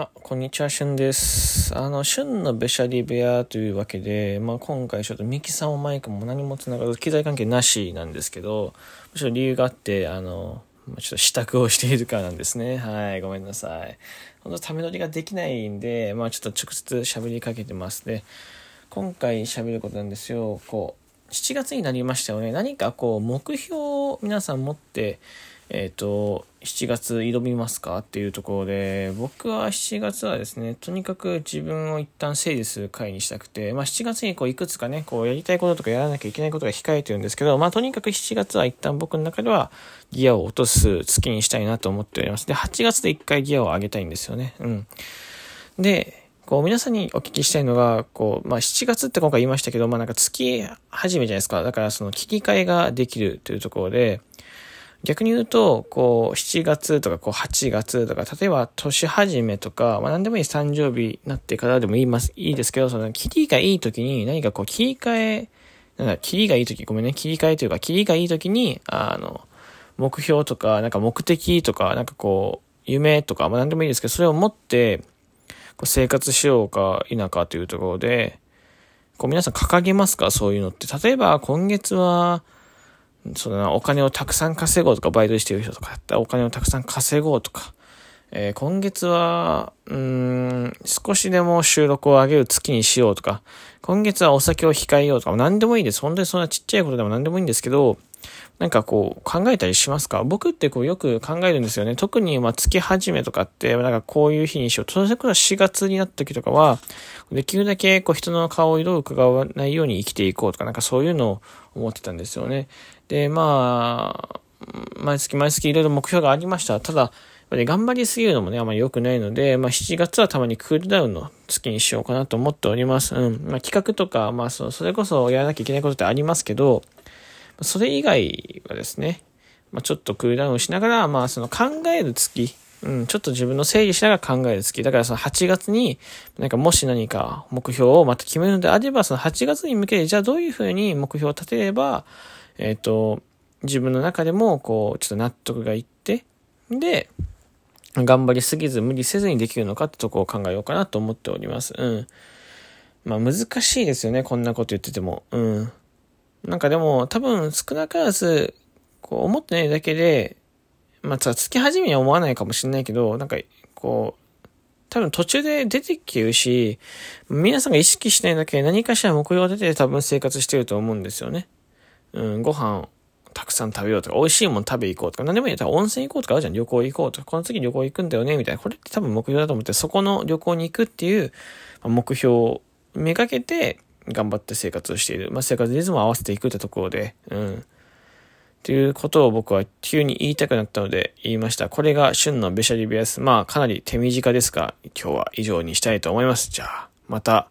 あ、こんにちは、しゅんです。あの、しゅんのべしゃり部屋というわけで、まあ、今回ちょっとミキサーもマイクも何もつながる機材関係なしなんですけど、むしろ理由があって、あの、ちょっと支度をしているからなんですね。はい、ごめんなさい。本当ため乗りができないんで、まあ、ちょっと直接喋りかけてますで、今回喋ることなんですよ。こう、7月になりましたよね。何かこう、目標を皆さん持って、えっ、ー、と、7月挑みますかっていうところで、僕は7月はですね、とにかく自分を一旦整理する回にしたくて、まあ7月にこういくつかね、こうやりたいこととかやらなきゃいけないことが控えてるんですけど、まあとにかく7月は一旦僕の中ではギアを落とす月にしたいなと思っております。で、8月で一回ギアを上げたいんですよね。うん。で、こう皆さんにお聞きしたいのが、こう、まあ7月って今回言いましたけど、まあなんか月始めじゃないですか。だからその聞き換えができるというところで、逆に言うと、こう、7月とか、こう、8月とか、例えば、年始めとか、まあ、何でもいい誕生日になってからでもいいます、いいですけど、その、切りがいい時に、何かこう、切り替え、なんだ、切りがいい時、ごめんね、切り替えというか、切りがいい時に、あの、目標とか、なんか目的とか、なんかこう、夢とか、まあ、何でもいいですけど、それを持って、こう生活しようか否かというところで、こう皆さん掲げますかそういうのって。例えば、今月は、そのお金をたくさん稼ごうとか、バイトしてる人とかだったらお金をたくさん稼ごうとか、えー、今月は、うん、少しでも収録を上げる月にしようとか、今月はお酒を控えようとか、何でもいいです。本当にそんなちっちゃいことでも何でもいいんですけど、なんかこう考えたりしますか？僕ってこうよく考えるんですよね。特にまあ月始めとかって、なんかこういう日にしよう。それこそ4月になった時とかは、できるだけこう人の顔色を伺わないように生きていこうとか、なんかそういうのを思ってたんですよね。で、まあ、毎月毎月いろいろ目標がありました。ただ、頑張りすぎるのもね、あまり良くないので、まあ、7月はたまにクールダウンの月にしようかなと思っております。うん。まあ、企画とか、まあ、そそれこそやらなきゃいけないことってありますけど、それ以外はですね、まあ、ちょっとクールダウンしながら、まあ、その考える月、うん、ちょっと自分の整理しながら考える月。だからその8月に、なんかもし何か目標をまた決めるのであれば、その8月に向けて、じゃあどういうふうに目標を立てれば、えっ、ー、と、自分の中でも、こう、ちょっと納得がいって、で、頑張りすぎず無理せずにできるのかってとこを考えようかなと思っております。うん。まあ難しいですよね、こんなこと言ってても。うん。なんかでも、多分少なからず、こう思ってないだけで、まあ、月始めには思わないかもしれないけど、なんか、こう、多分途中で出てきてるし、皆さんが意識しないだけで何かしら目標が出て多分生活してると思うんですよね。うん、ご飯たくさん食べようとか、美味しいもの食べ行こうとか、何でもいいよ。温泉行こうとかあるじゃん。旅行行こうとか、この次旅行行くんだよね、みたいな。これって多分目標だと思って、そこの旅行に行くっていう目標をめがけて頑張って生活をしている。まあ、生活リズムを合わせていくってところで、うん。っていうことを僕は急に言いたくなったので言いました。これが旬のベシャリビアス。まあ、かなり手短ですが、今日は以上にしたいと思います。じゃあ、また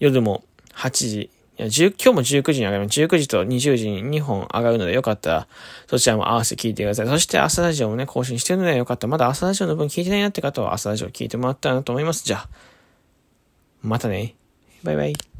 夜も8時いや、今日も19時に上がります。19時と20時に2本上がるので、よかったら、そちらも合わせて聞いてください。そして朝ラジオもね、更新してるので、よかったら、まだ朝ラジオの分聞いてないなって方は、朝ラジオ聞いてもらったらなと思います。じゃあ、またね。バイバイ。